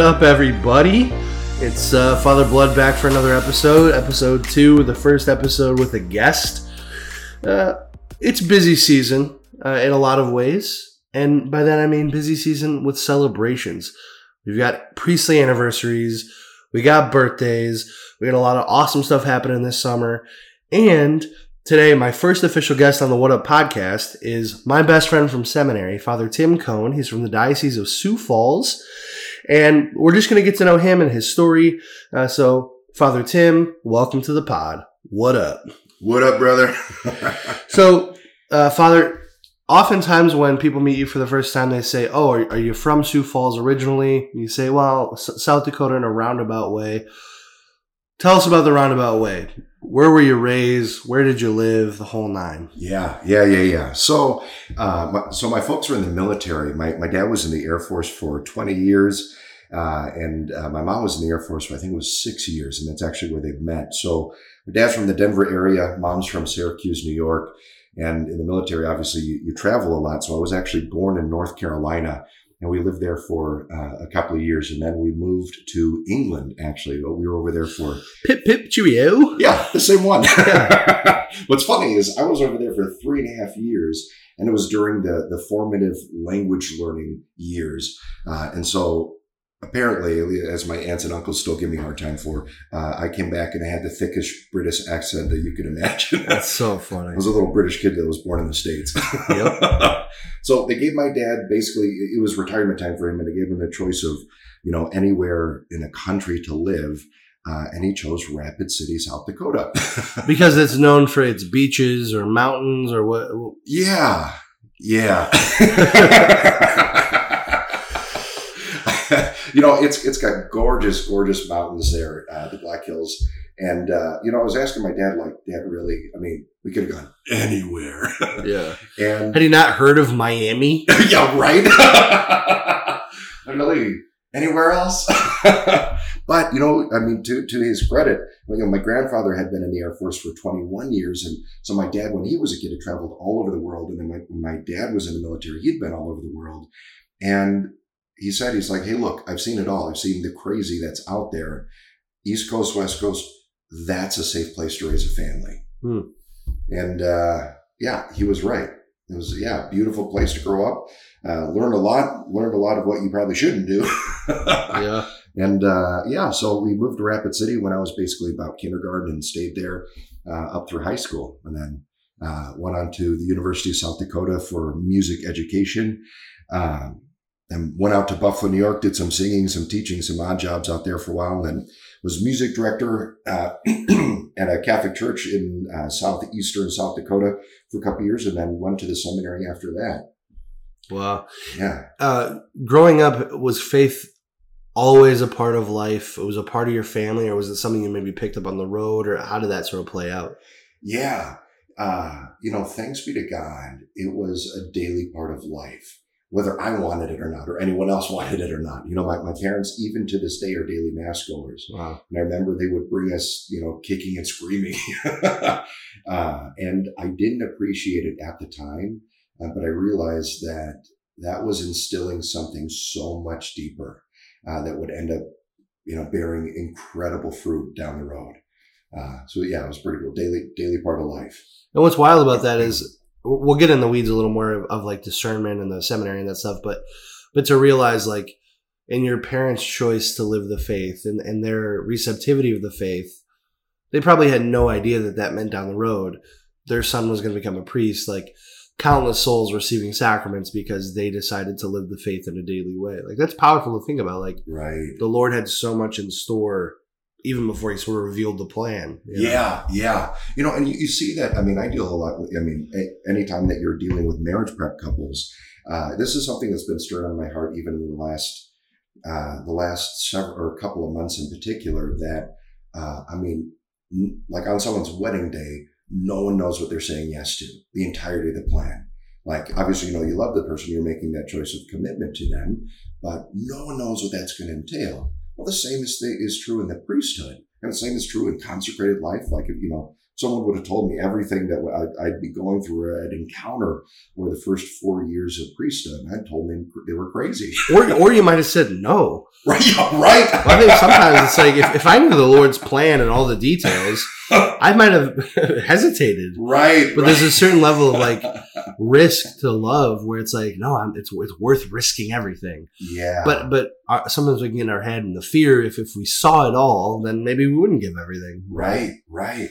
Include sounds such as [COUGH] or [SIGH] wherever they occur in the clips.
Up, everybody? It's uh, Father Blood back for another episode, episode two, the first episode with a guest. Uh, it's busy season uh, in a lot of ways, and by that I mean busy season with celebrations. We've got priestly anniversaries, we got birthdays, we got a lot of awesome stuff happening this summer, and today my first official guest on the What Up podcast is my best friend from seminary, Father Tim Cone. He's from the Diocese of Sioux Falls. And we're just going to get to know him and his story. Uh, so, Father Tim, welcome to the pod. What up? What up, brother? [LAUGHS] So, uh, Father, oftentimes when people meet you for the first time, they say, Oh, are, are you from Sioux Falls originally? You say, Well, S- South Dakota in a roundabout way. Tell us about the roundabout way. Where were you raised? Where did you live? The whole nine. yeah, yeah, yeah, yeah. So, uh, my, so my folks were in the military. My my dad was in the Air Force for twenty years, uh, and uh, my mom was in the Air Force for I think it was six years, and that's actually where they met. So, my dad's from the Denver area. Mom's from Syracuse, New York. And in the military, obviously, you, you travel a lot. So I was actually born in North Carolina, and we lived there for uh, a couple of years, and then we moved to England. Actually, but we were over there for Pip pip cheerio. Yeah, the same one. [LAUGHS] [LAUGHS] What's funny is I was over there for three and a half years, and it was during the the formative language learning years. Uh, and so, apparently, as my aunts and uncles still give me a hard time for, uh, I came back and I had the thickest British accent that you could imagine. That's so funny. I was a little British kid that was born in the States. Yep. [LAUGHS] so they gave my dad basically, it was retirement time for him, and they gave him the choice of, you know, anywhere in a country to live. Uh, and he chose Rapid City, South Dakota. [LAUGHS] Because it's known for its beaches or mountains or what. yeah. Yeah. [LAUGHS] you know, it's it's got gorgeous, gorgeous mountains there, uh, the Black Hills. And uh, you know, I was asking my dad, like, Dad, really? I mean, we could have gone anywhere. [LAUGHS] Yeah. and Had he not heard of Miami? [LAUGHS] yeah, right. [LAUGHS] really, anywhere else? but you know, I mean, to to his credit, you know, my grandfather had been in the Air Force for 21 years, and so my dad, when he was a kid, had traveled all over the world. And then my, when my dad was in the military, he'd been all over the world. And he said, he's like, hey, look, I've seen it all. I've seen the crazy that's out there. East Coast, West Coast, that's a safe place to raise a family. Hmm. And uh, yeah, he was right. It was yeah, beautiful place to grow up. Uh, learned a lot. Learned a lot of what you probably shouldn't do. [LAUGHS] Yeah. And uh, yeah, so we moved to Rapid City when I was basically about kindergarten and stayed there uh, up through high school, and then uh, went on to the University of South Dakota for music education. Um, and went out to Buffalo, New York, did some singing, some teaching, some odd jobs out there for a while, and then was music director uh, [CLEARS THROAT] at a Catholic church in uh, southeastern South Dakota for a couple years, and then went to the seminary after that. Wow. Yeah. Uh, growing up, was faith always a part of life? It was a part of your family, or was it something you maybe picked up on the road, or how did that sort of play out? Yeah. Uh, you know, thanks be to God, it was a daily part of life, whether I wanted it or not, or anyone else wanted it or not. You know, my, my parents, even to this day, are daily mass goers. Wow. And I remember they would bring us, you know, kicking and screaming. [LAUGHS] uh, and I didn't appreciate it at the time, uh, but I realized that that was instilling something so much deeper uh, that would end up, you know, bearing incredible fruit down the road. Uh, so yeah, it was pretty cool. Daily, daily part of life. And what's wild about that is we'll get in the weeds a little more of, of like discernment and the seminary and that stuff, but but to realize like in your parents' choice to live the faith and, and their receptivity of the faith, they probably had no idea that that meant down the road their son was going to become a priest. Like countless souls receiving sacraments because they decided to live the faith in a daily way. Like that's powerful to think about. Like Right. the Lord had so much in store even before he sort of revealed the plan. know? Yeah, yeah. You know, and you, you see that. I mean, I deal a lot with, I mean, a, anytime that you're dealing with marriage prep couples, uh, this is something that's been stirring on my heart even in the last, uh, the last several or couple of months in particular that, uh, I mean, n- like on someone's wedding day, no one knows what they're saying yes to the entirety of the plan. Like, obviously, you know, you love the person, you're making that choice of commitment to them, but no one knows what that's going to entail. Well, the same is, is true in the priesthood. And the same is true in consecrated life, like, you know, someone would have told me everything that I'd, I'd be going through, I'd encounter over the first four years of priesthood, I'd told them they were crazy. [LAUGHS] Or, or you might have said no. right, right. Well, [LAUGHS] I think sometimes it's like if, if I knew the Lord's plan and all the details, [LAUGHS] I might have hesitated. right. But there's a certain level of like risk to love where it's like, no, I'm, it's it's worth risking everything. yeah, But but uh, sometimes we get in our head and the fear if if we saw it all, then maybe we wouldn't give everything. right, right.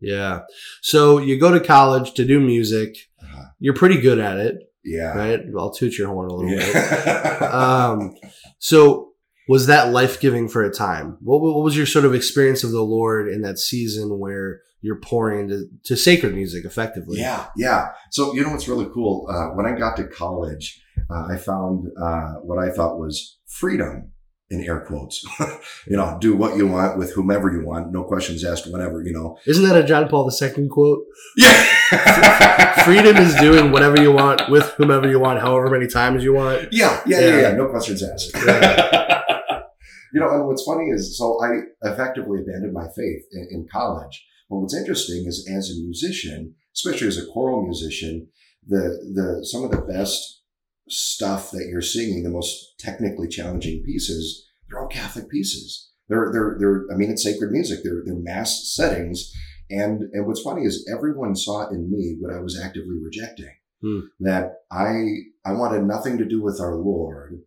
Yeah. So you go to college to do music. Uh-huh. You're pretty good at it, Yeah. right? I'll toot your horn a little bit. [LAUGHS] Um, so was that life giving for a time? What, what was your sort of experience of the Lord in that season where you're pouring into to sacred music effectively? Yeah, yeah. So you know what's really cool? Uh, when I got to college, uh, I found uh, what I thought was freedom in air quotes. [LAUGHS] you know, do what you want with whomever you want, no questions asked, whatever. You know. Isn't that a John Paul II quote? Yeah. [LAUGHS] Freedom is doing whatever you want with whomever you want, however many times you want. Yeah, yeah, yeah, Yeah. yeah. No questions asked. [LAUGHS] you know, and what's funny is, so I effectively abandoned my faith in, in college. But what's interesting is, as a musician, especially as a choral musician, the the some of the best stuff that you're singing, the most technically challenging pieces, they're all Catholic pieces. They're they're they're. I mean, it's sacred music. They're they're mass settings. And and what's funny is everyone saw in me what I was actively rejecting. Hmm. That I I wanted nothing to do with our Lord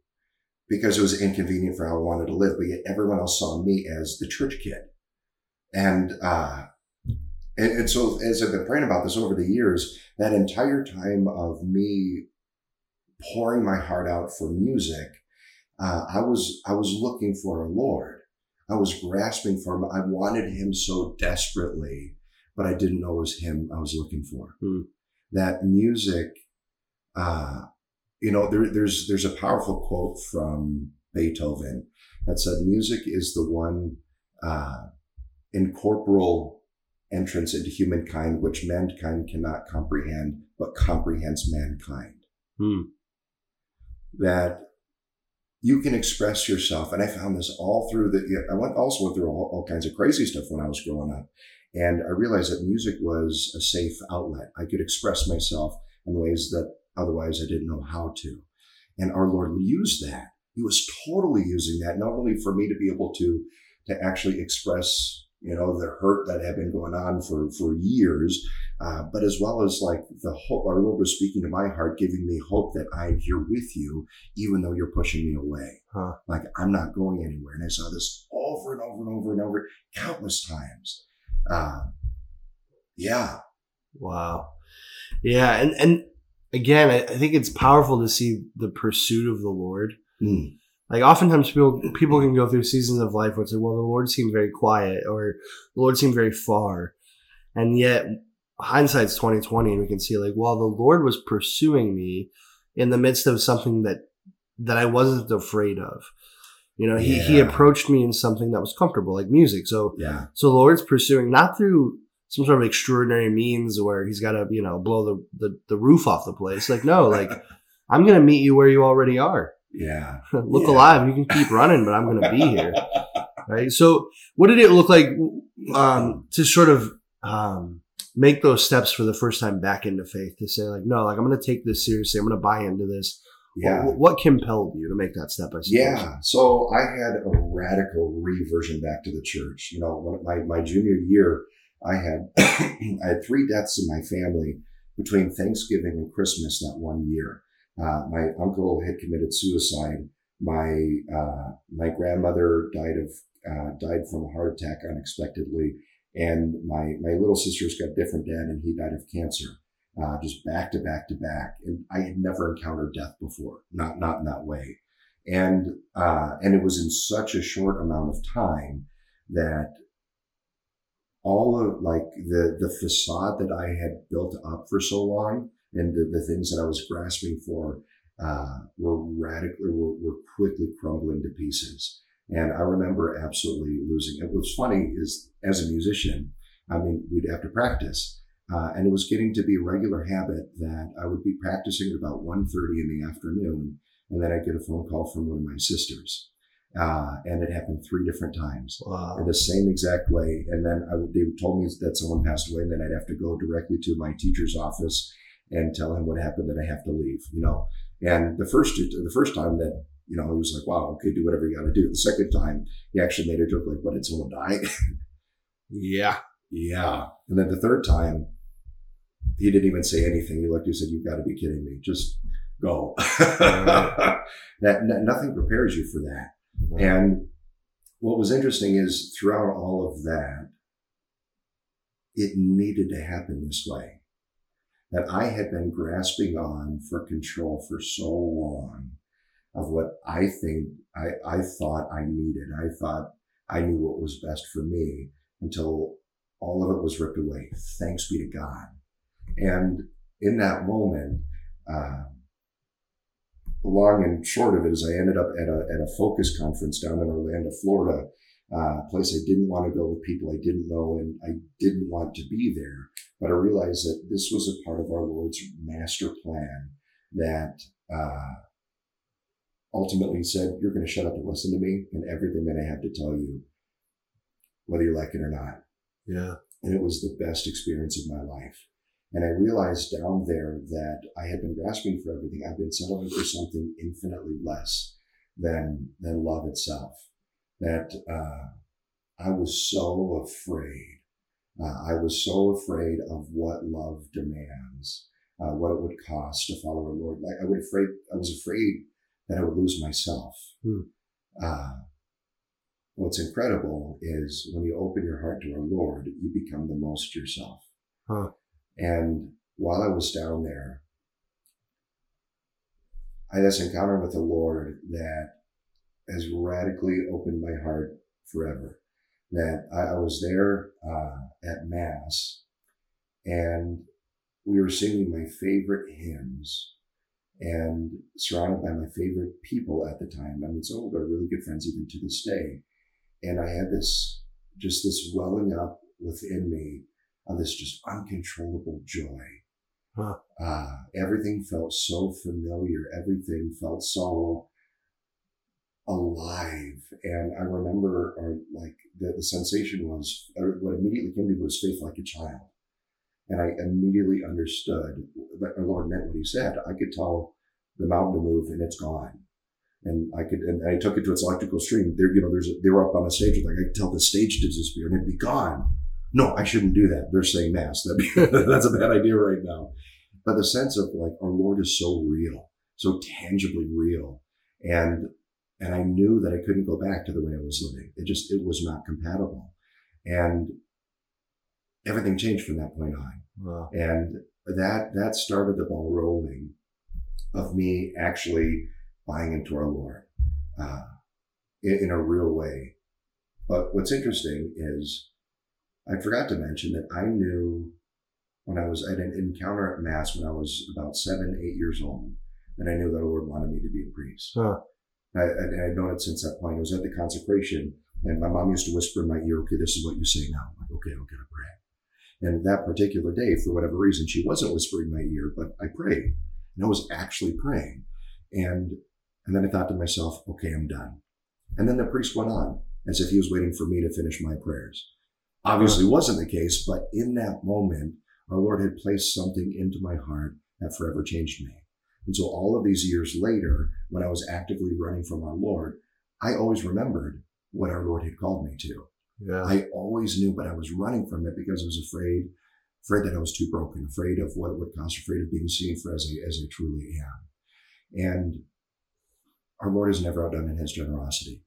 because it was inconvenient for how I wanted to live, but yet everyone else saw me as the church kid. And uh and, and so as I've been praying about this over the years, that entire time of me pouring my heart out for music, uh, I was I was looking for a Lord. I was grasping for him. I wanted him so desperately, but I didn't know it was him I was looking for. Hmm. That music, uh, you know, there, there's there's a powerful quote from Beethoven that said, "Music is the one uh, incorporeal entrance into humankind which mankind cannot comprehend, but comprehends mankind." Hmm. That you can express yourself, and I found this all through the. I went also went through all, all kinds of crazy stuff when I was growing up, and I realized that music was a safe outlet. I could express myself in ways that otherwise I didn't know how to. And our Lord used that. He was totally using that, not only for me to be able to, to actually express, you know, the hurt that had been going on for, for years, uh, but as well as like the hope, our Lord was speaking to my heart, giving me hope that I'm here with you, even though you're pushing me away. Huh. Like I'm not going anywhere. And I saw this over and over and over and over countless times. Um, yeah. Wow. Yeah, and and again, I, I think it's powerful to see the pursuit of the Lord. Mm. Like oftentimes people people can go through seasons of life where it's like, well, the Lord seemed very quiet or the Lord seemed very far. And yet hindsight's twenty twenty and we can see like, well, the Lord was pursuing me in the midst of something that that I wasn't afraid of. You know, he, he approached me in something that was comfortable, like music. So Yeah. so the Lord's pursuing not through some sort of extraordinary means where he's got to, you know, blow the, the, the roof off the place. Like, no, like [LAUGHS] I'm going to meet you where you already are. Yeah. [LAUGHS] look Yeah. alive. You can keep running, but I'm going to be here. [LAUGHS] Right. So what did it look like, um, to sort of, um, make those steps for the first time back into faith to say like, no, like I'm going to take this seriously. I'm going to buy into this. Yeah. What, what compelled you to make that step? Yeah. So I had a radical reversion back to the church. You know, my, my junior year, I had, [COUGHS] I had three deaths in my family between Thanksgiving and Christmas that one year. Uh, my uncle had committed suicide. My, uh, my grandmother died of, uh, died from a heart attack unexpectedly. And my, my little sister's got a different dad and he died of cancer. Uh, just back to back to back. And I had never encountered death before, not, not in that way and uh, and it was in such a short amount of time that all of like the the facade that I had built up for so long and the, the things that I was grasping for uh, were radically were, were quickly crumbling to pieces. And I remember absolutely losing. It was funny is as a musician, I mean, we'd have to practice. Uh, and it was getting to be a regular habit that I would be practicing at about 1.30 in the afternoon and then I'd get a phone call from one of my sisters. Uh, and it happened three different times Wow. in the same exact way. And then I, would- they told me that someone passed away, and then I'd have to go directly to my teacher's office and tell him what happened, that I have to leave, you know. And the first the first time that you know he was like, "Wow, okay, do whatever you got to do." The second time, he actually made a joke like, "What did someone die?" [LAUGHS] Yeah. yeah. And then the third time, he didn't even say anything. He looked, he said, "You've got to be kidding me! Just go." [LAUGHS] that, nothing prepares you for that. And what was interesting is throughout all of that, it needed to happen this way. That I had been grasping on for control for so long of what I think I, I thought I needed. I thought I knew what was best for me until all of it was ripped away. Thanks be to God. And in that moment, uh, long and short of it is I ended up at a, at a focus conference down in Orlando, Florida, uh, place I didn't want to go with people I didn't know and I didn't want to be there. But I realized that this was a part of our Lord's master plan that uh, ultimately said, You're going to shut up and listen to me and everything that I have to tell you, whether you like it or not. Yeah. And it was the best experience of my life. And I realized down there that I had been grasping for everything. I've been settling for something infinitely less than, than love itself. That, uh, I was so afraid. Uh, I was so afraid of what love demands, uh, what it would cost to follow our Lord. Like I would afraid, I was afraid that I would lose myself. Hmm. Uh, what's incredible is when you open your heart to our Lord, you become the most yourself. Huh. And while I was down there, I had this encounter with the Lord that has radically opened my heart forever. That I, I was there uh, at Mass and we were singing my favorite hymns and surrounded by my favorite people at the time. I mean, some of are really good friends even to this day. And I had this, just this welling up within me of this just uncontrollable joy. Huh. Uh, everything felt so familiar. Everything felt so alive. And I remember, or like the, the sensation was, uh, what immediately came to me was faith like a child. And I immediately understood that the Lord meant what he said. I could tell the mountain to move and it's gone. And I could, and I took it to its electrical stream. There, you know, there's, a, they were up on a stage with like, I could tell the stage to disappear and it'd be gone. No, I shouldn't do that. They're saying mass. That [LAUGHS] that's a bad idea right now. But the sense of like, our Lord is so real, so tangibly real. And, and I knew that I couldn't go back to the way I was living. It just, it was not compatible. And everything changed from that point on. Wow. And that, that started the ball rolling of me actually buying into our Lord, uh, in, in a real way. But what's interesting is I forgot to mention that I knew when I was at an encounter at Mass when I was about seven, eight years old, that I knew that the Lord wanted me to be a priest. Huh. I, and I'd known it since that point. It was at the consecration, and my mom used to whisper in my ear, "Okay, this is what you say now." I'm like, "Okay, I'm gonna pray." And that particular day, for whatever reason, she wasn't whispering in my ear, but I prayed, and I was actually praying. And and then I thought to myself, "Okay, I'm done." And then the priest went on as if he was waiting for me to finish my prayers. Obviously, wasn't the case, but in that moment, our Lord had placed something into my heart that forever changed me. And so all of these years later, when I was actively running from our Lord, I always remembered what our Lord had called me to. Yeah. I always knew, but I was running from it because I was afraid, afraid that I was too broken, afraid of what it would cost, afraid of being seen for as I, as I truly am. And our Lord is never outdone in his generosity.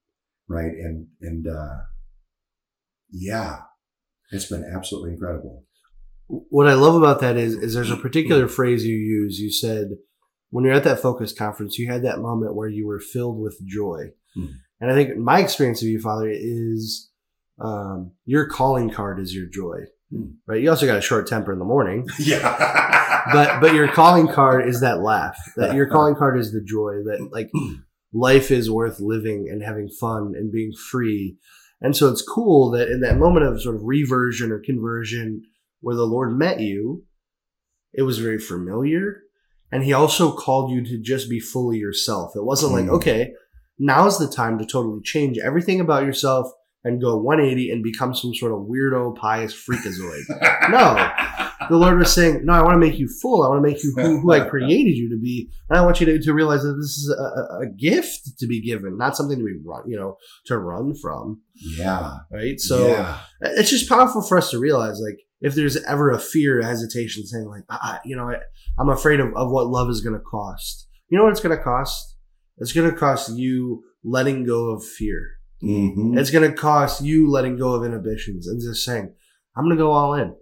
Right. And, and, uh, yeah, it's been absolutely incredible. what I love about that is, is there's a [CLEARS THROAT] particular phrase you use. You said when you're at that focus conference, you had that moment where you were filled with joy. Hmm. And I think my experience of you, Father, is um, your calling card is your joy, Hmm. right? You also got a short temper in the morning, [LAUGHS] Yeah. but but your calling card is that laugh. That your [LAUGHS] calling card is the joy. That like life is worth living and having fun and being free. And so it's cool that in that moment of sort of reversion or conversion where the Lord met you, it was very familiar. And he also called you to just be fully yourself. It wasn't like, Mm. okay, now's the time to totally change everything about yourself and go 180 and become some sort of weirdo, pious freakazoid. [LAUGHS] no. The Lord was saying, No, I want to make you full. I want to make you who, who I [LAUGHS] created you to be. And I want you to, to realize that this is a, a, gift to be given, not something to be run, you know, to run from. Yeah. Right. So yeah. it's just powerful for us to realize, like, if there's ever a fear, hesitation, saying like, ah, you know, I, I'm afraid of, of what love is going to cost. You know what it's going to cost? It's going to cost you letting go of fear. Mm-hmm. It's going to cost you letting go of inhibitions and just saying, I'm going to go all in.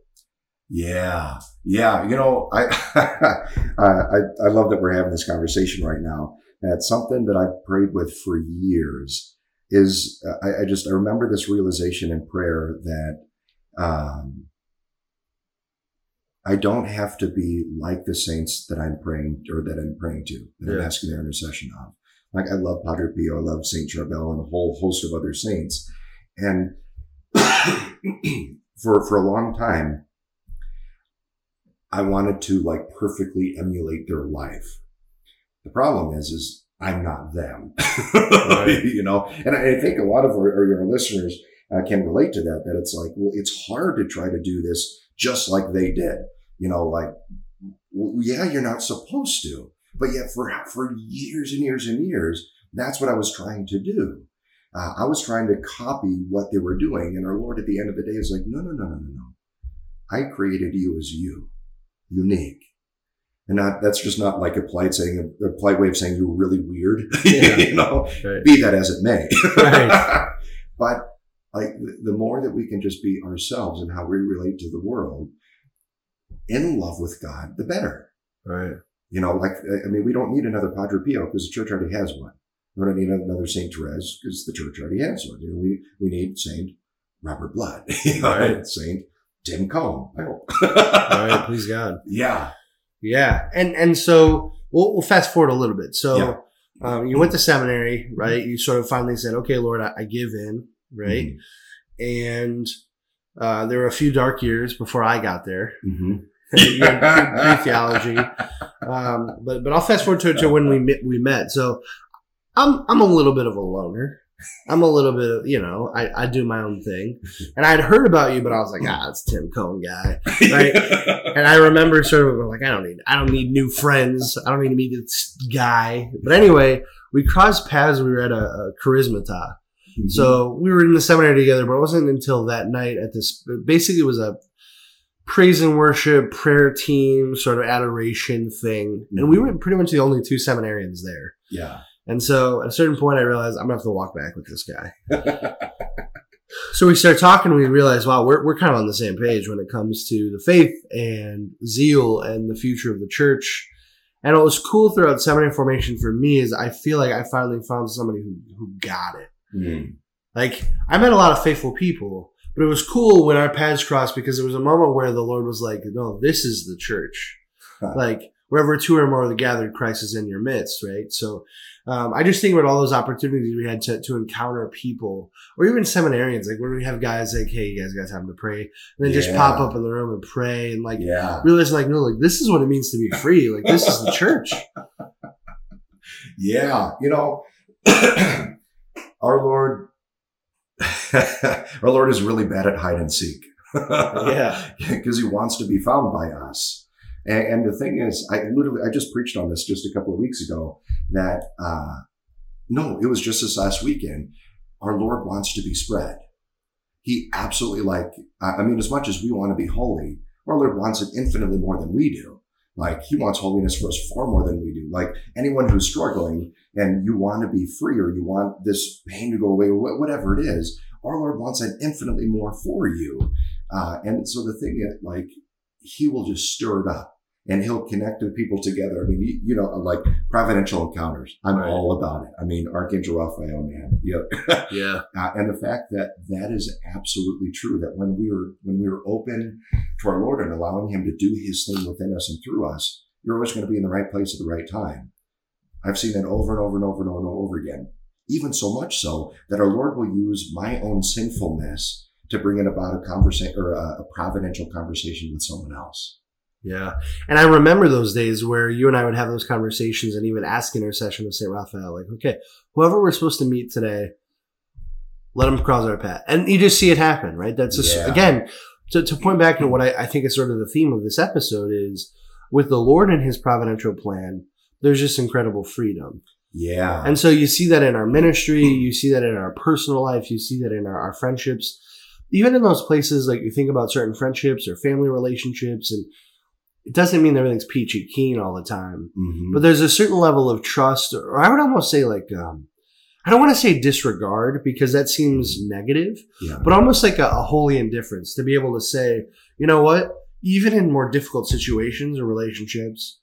Yeah. Yeah. You know, [LAUGHS] I, I, I love that we're having this conversation right now. That's something that I've prayed with for years is uh, I, I just, I remember this realization in prayer that, um, I don't have to be like the saints that I'm praying or that I'm praying to, that yeah. I'm asking their intercession of. Like I love Padre Pio, I love Saint Charbel and a whole host of other saints. And [CLEARS THROAT] for, for a long time, I wanted to like perfectly emulate their life. The problem is, is I'm not them, [LAUGHS] right. you know, and I, think a lot of our, our listeners uh, can relate to that, that it's like, well, it's hard to try to do this just like they did, you know, like, yeah, you're not supposed to, but yet for, for years and years and years, that's what I was trying to do. Uh, I was trying to copy what they were doing. And our Lord at the end of the day is like, no, no, no, no, no, no. I created you as you, unique. And not, that's just not like a polite saying, a, polite way of saying you're really weird, [LAUGHS] yeah. you know, right. be that as it may. Right. [LAUGHS] but like the more that we can just be ourselves and how we relate to the world in love with God, the better. Right. You know, like, I mean, we don't need another Padre Pio because the church already has one. We don't need another Saint Therese because the church already has one. You know, we, we need Saint Robert Blood, [LAUGHS] you know, right. Saint Tim Cone. I hope. right. [LAUGHS] Please God. Yeah. Yeah. And, and so we'll, we'll fast forward a little bit. So, yeah. um, you went to seminary, right? You sort of finally said, okay, Lord, I, I give in, right? Mm-hmm. And, uh, there were a few dark years before I got there. Mm-hmm. [LAUGHS] Greek theology. Um, but but I'll fast forward to, to when we met, we met. So I'm I'm a little bit of a loner. I'm a little bit of, you know, I, I do my own thing. [LAUGHS] And I'd heard about you, but I was like, ah, it's Tim Cone guy. Right. [LAUGHS] and I remember sort of like, I don't need, I don't need new friends. I don't need to meet this guy. But anyway, we crossed paths. We were at a, a charismata. Mm-hmm. So we were in the seminary together, but it wasn't until that night at this, basically it was a praise and worship, prayer team, sort of adoration thing. And we were pretty much the only two seminarians there. Yeah. And so at a certain point, I realized I'm gonna have to walk back with this guy. [LAUGHS] so we start talking. and We realize, wow, we're we're kind of on the same page when it comes to the faith and zeal and the future of the church. And what was cool throughout seminary formation for me is I feel like I finally found somebody who who got it. Mm. Like I met a lot of faithful people, but it was cool when our paths crossed because there was a moment where the Lord was like, no, this is the church. Huh. Like wherever two or more are gathered, Christ is in your midst, right? So, um, I just think about all those opportunities we had to, to encounter people or even seminarians, like when we have guys like, Hey, you guys got time to pray and then yeah. just pop up in the room and pray and like yeah. realize like, no, like this is what it means to be free. Like this is the church. [LAUGHS] yeah. You know, [CLEARS THROAT] our Lord [LAUGHS] our Lord is really bad at hide and seek. [LAUGHS] yeah. Because he wants to be found by us. And, and, the thing is, I literally, I just preached on this just a couple of weeks ago that, uh, no, it was just this last weekend. Our Lord wants to be spread. He absolutely like, I mean, as much as we want to be holy, our Lord wants it infinitely more than we do. Like he wants holiness for us far more than we do. Like anyone who's struggling and you want to be free or you want this pain to go away or whatever it is, our Lord wants that infinitely more for you. Uh, and so the thing is, like, he will just stir it up and he'll connect the people together. I mean, you, you know, like providential encounters. I'm right. all about it. I mean, Archangel Raphael, man. Yeah. [LAUGHS] yeah. Uh, and the fact that that is absolutely true, that when we were, when we were open to our Lord and allowing him to do his thing within us and through us, you're always going to be in the right place at the right time. I've seen that over and over and over and over and over again. Even so much so that our Lord will use my own sinfulness to bring it about a conversation or a, a providential conversation with someone else. Yeah. And I remember those days where you and I would have those conversations and even ask intercession of St. Raphael, like, okay, whoever we're supposed to meet today, let them cross our path. And you just see it happen, right? That's just, Yeah. again, to, to point back to what I, I think is sort of the theme of this episode is with the Lord and his providential plan, there's just incredible freedom. Yeah. And so you see that in our ministry, you see that in our personal life, you see that in our, our friendships, even in those places, like you think about certain friendships or family relationships, and it doesn't mean everything's peachy keen all the time, Mhm. but there's a certain level of trust, or I would almost say like, um, I don't want to say disregard because that seems negative, yeah. but almost like a, a holy indifference to be able to say, you know what, even in more difficult situations or relationships,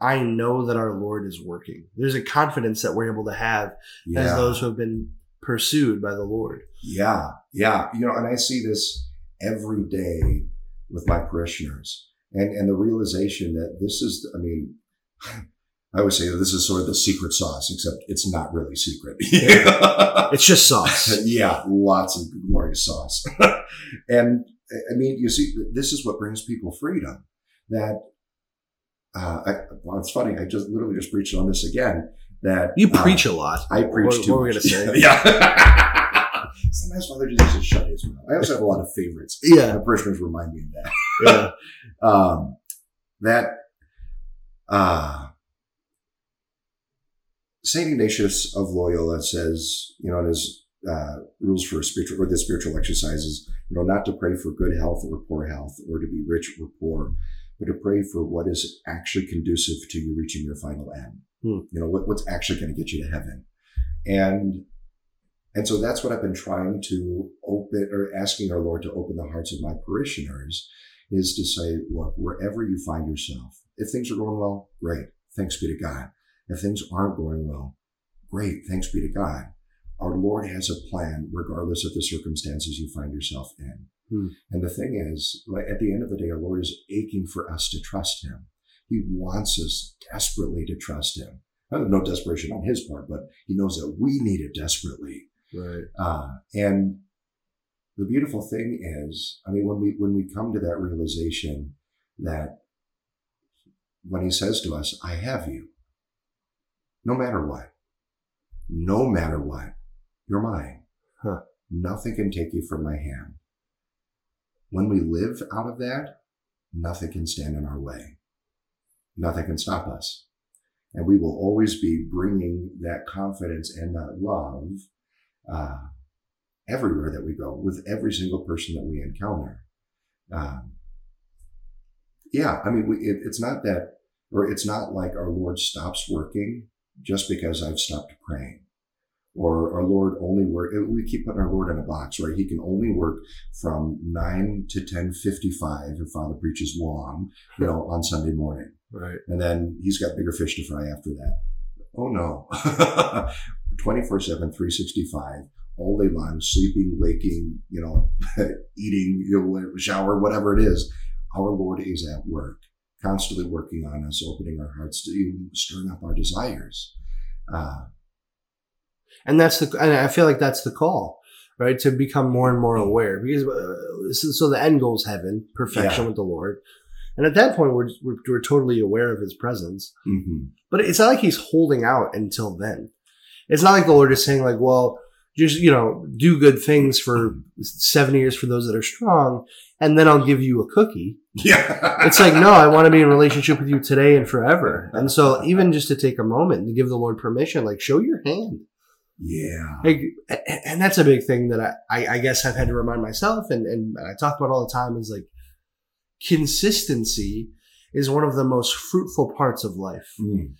I know that our Lord is working. There's a confidence that we're able to have yeah. as those who have been pursued by the Lord. Yeah, yeah. You know, and I see this every day with my parishioners, and and the realization that this is, I mean, [LAUGHS] I always say that this is sort of the secret sauce, except it's not really secret. [LAUGHS] It's just sauce. [LAUGHS] yeah, lots of glorious sauce. and I mean, you see, this is what brings people freedom. That uh, I, well, it's funny. I just literally just preached on this again. That You uh, preach a lot. I preach What, too what were we much. gonna say? yeah. Sometimes Father Jesus just shut his mouth. I also have a lot of favorites. Yeah. My parishioners remind me of that. Yeah. [LAUGHS] Um, that uh, Saint Ignatius of Loyola says, you know, in his uh, rules for spiritual or the spiritual exercises, you know, not to pray for good health or poor health, or to be rich or poor, but to pray for what is actually conducive to you reaching your final end. Hmm. You know, what, what's actually going to get you to heaven, and and so that's what I've been trying to open or asking our Lord to open the hearts of my parishioners is to say, look, wherever you find yourself, if things are going well, great. Thanks be to God. If things aren't going well, great. Thanks be to God. Our Lord has a plan regardless of the circumstances you find yourself in. Hmm. And the thing is, at the end of the day, our Lord is aching for us to trust Him. He wants us desperately to trust Him. Uh, No desperation on His part, but He knows that we need it desperately. Right. Uh, and the beautiful thing is, I mean, when we when we come to that realization that when he says to us, "I have you," no matter what, no matter what, you're mine. Huh. Nothing can take you from my hand. When we live out of that, nothing can stand in our way. Nothing can stop us. And we will always be bringing that confidence and that love uh, everywhere that we go with every single person that we encounter. Um, yeah, I mean, we, it, it's not that, or it's not like our Lord stops working just because I've stopped praying, or our Lord only work. We keep putting our Lord in a box, right? He can only work from nine to ten fifty-five if Father preaches long, you know, on Sunday morning. Right. And then he's got bigger fish to fry after that. Oh no. [LAUGHS] 24 7, 365, all day long, sleeping, waking, you know, [LAUGHS] eating, you know, shower, whatever it is. Our Lord is at work, constantly working on us, opening our hearts to you, stirring up our desires. Uh, And that's the, and I feel like that's the call, right? To become more and more aware because, uh, so, so the end goal is heaven, perfection Yeah. with the Lord. And at that point, we're, we're, we're totally aware of his presence. mhm. But it's not like he's holding out until then. It's not like the Lord is saying, like, well, just, you know, do good things for seven years for those that are strong, and then I'll give you a cookie. Yeah. It's like, no, I want to be in relationship with you today and forever. And so, even just to take a moment to give the Lord permission, like, show your hand. yeah. Like, and that's a big thing that I, I, I guess I've had to remind myself and, and I talk about all the time is like, consistency is one of the most fruitful parts of life. Mm.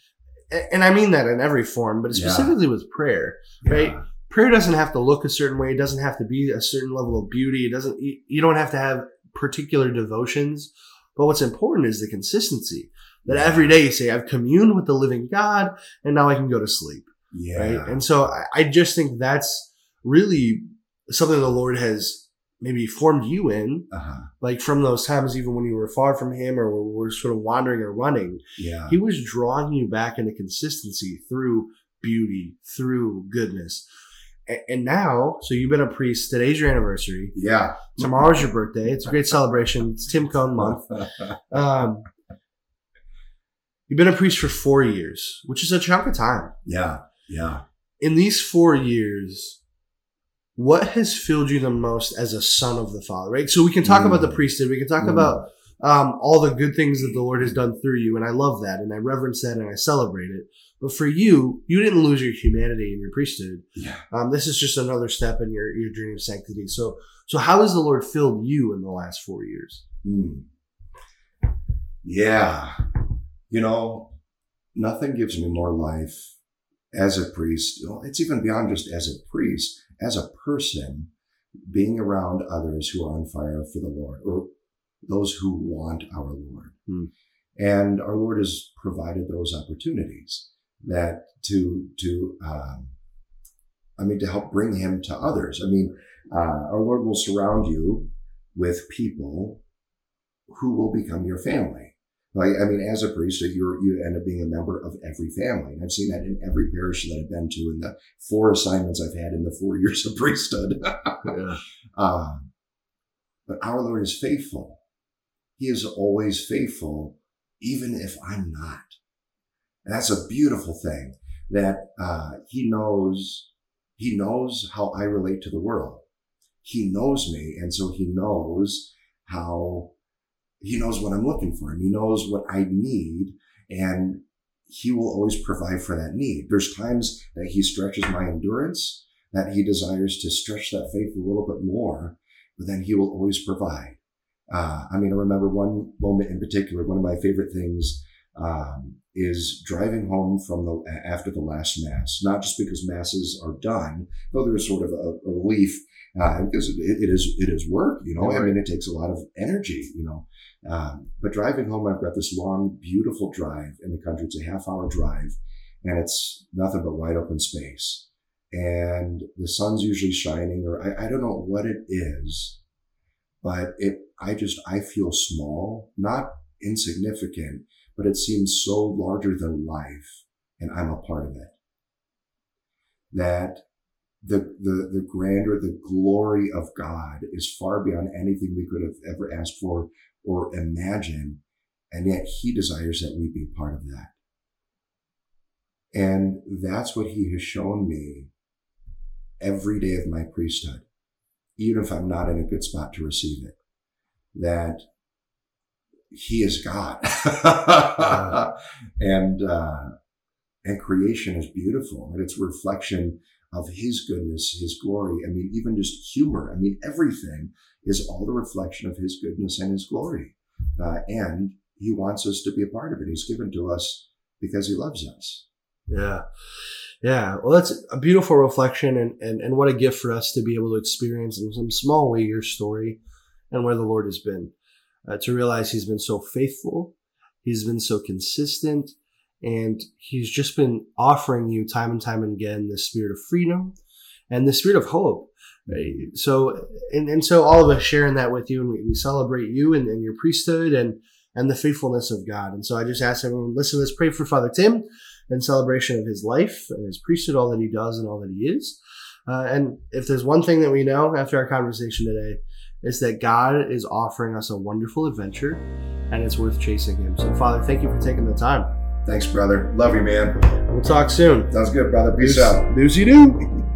And I mean that in every form, but Yeah. specifically with prayer. Right. Yeah. prayer doesn't have to look a certain way. It doesn't have to be a certain level of beauty. It doesn't, you don't have to have particular devotions. But what's important is the consistency that every day you say, I've communed with the living God and now I can go to sleep. Yeah. Right. And so I, I just think that's really something the Lord has maybe formed you in, Uh-huh. like from those times, even when you were far from Him or were sort of wandering or running. Yeah. He was drawing you back into consistency through beauty, through goodness. And now, so you've been a priest. Today's your anniversary. Yeah. Tomorrow's your birthday. It's a great celebration. It's Tim Cone month. [LAUGHS] Um, you've been a priest for four years, which is a chunk of time. yeah. Yeah. In these four years, what has filled you the most as a son of the Father? Right. So we can talk Mm. about the priesthood. We can talk Mm. about um, all the good things that the Lord has done through you, and I love that, and I reverence that, and I celebrate it. But for you, you didn't lose your humanity in your priesthood. Yeah. Um, this is just another step in your your journey of sanctity. So, so how has the Lord filled you in the last four years? Hmm. Yeah. You know, nothing gives me more life as a priest. It's even beyond just as a priest, as a person, being around others who are on fire for the Lord or those who want our Lord. Hmm. And our Lord has provided those opportunities that to, to, um, I mean, to help bring him to others. I mean, uh, our Lord will surround you with people who will become your family. Like, I mean, as a priest, you you end up being a member of every family. And I've seen that in every parish that I've been to in the four assignments I've had in the four [LAUGHS] years of priesthood. Yeah. [LAUGHS] um, but our Lord is faithful. He is always faithful, even if I'm not. And that's a beautiful thing that uh, he knows. He knows how I relate to the world. He knows me, and so he knows how he knows what I'm looking for, and he knows what I need, and he will always provide for that need. There's times that he stretches my endurance, that he desires to stretch that faith a little bit more, but then he will always provide. Uh, I mean, I remember one moment in particular. One of my favorite things um, is driving home from the after the last mass. Not just because masses are done, though there is sort of a, a relief uh, because it, it is it is work. You know, I mean, it takes a lot of energy. You know, um, but driving home, I've got this long, beautiful drive in the country. It's a half hour drive, and it's nothing but wide open space. And the sun's usually shining, or I, I don't know what it is, but it I just I feel small, not insignificant, but it seems so larger than life, and I'm a part of it. That the, the, the grandeur, the glory of God is far beyond anything we could have ever asked for or imagined. And yet he desires that we be part of that. And that's what he has shown me every day of my priesthood, even if I'm not in a good spot to receive it, that he is God. and, uh, and creation is beautiful and it's a reflection of his goodness, his glory. I mean, even just humor. I mean, everything is all the reflection of his goodness and his glory. Uh, and he wants us to be a part of it. He's given to us because he loves us. Yeah. Yeah. Well, that's a beautiful reflection and, and, and what a gift for us to be able to experience in some small way your story and where the Lord has been. Uh, to realize he's been so faithful. He's been so consistent and he's just been offering you time and time again the spirit of freedom and the spirit of hope. So, and, and so all of us sharing that with you and we, we celebrate you and, and your priesthood and, and the faithfulness of God. And so I just ask everyone, listen, let's pray for Father Tim in celebration of his life and his priesthood, all that he does and all that he is. Uh, and if there's one thing that we know after our conversation today, is that God is offering us a wonderful adventure and it's worth chasing him. So, Father, thank you for taking the time. Thanks, brother. Love you, man. We'll talk soon. Sounds good, brother. Peace out. Deuce you do.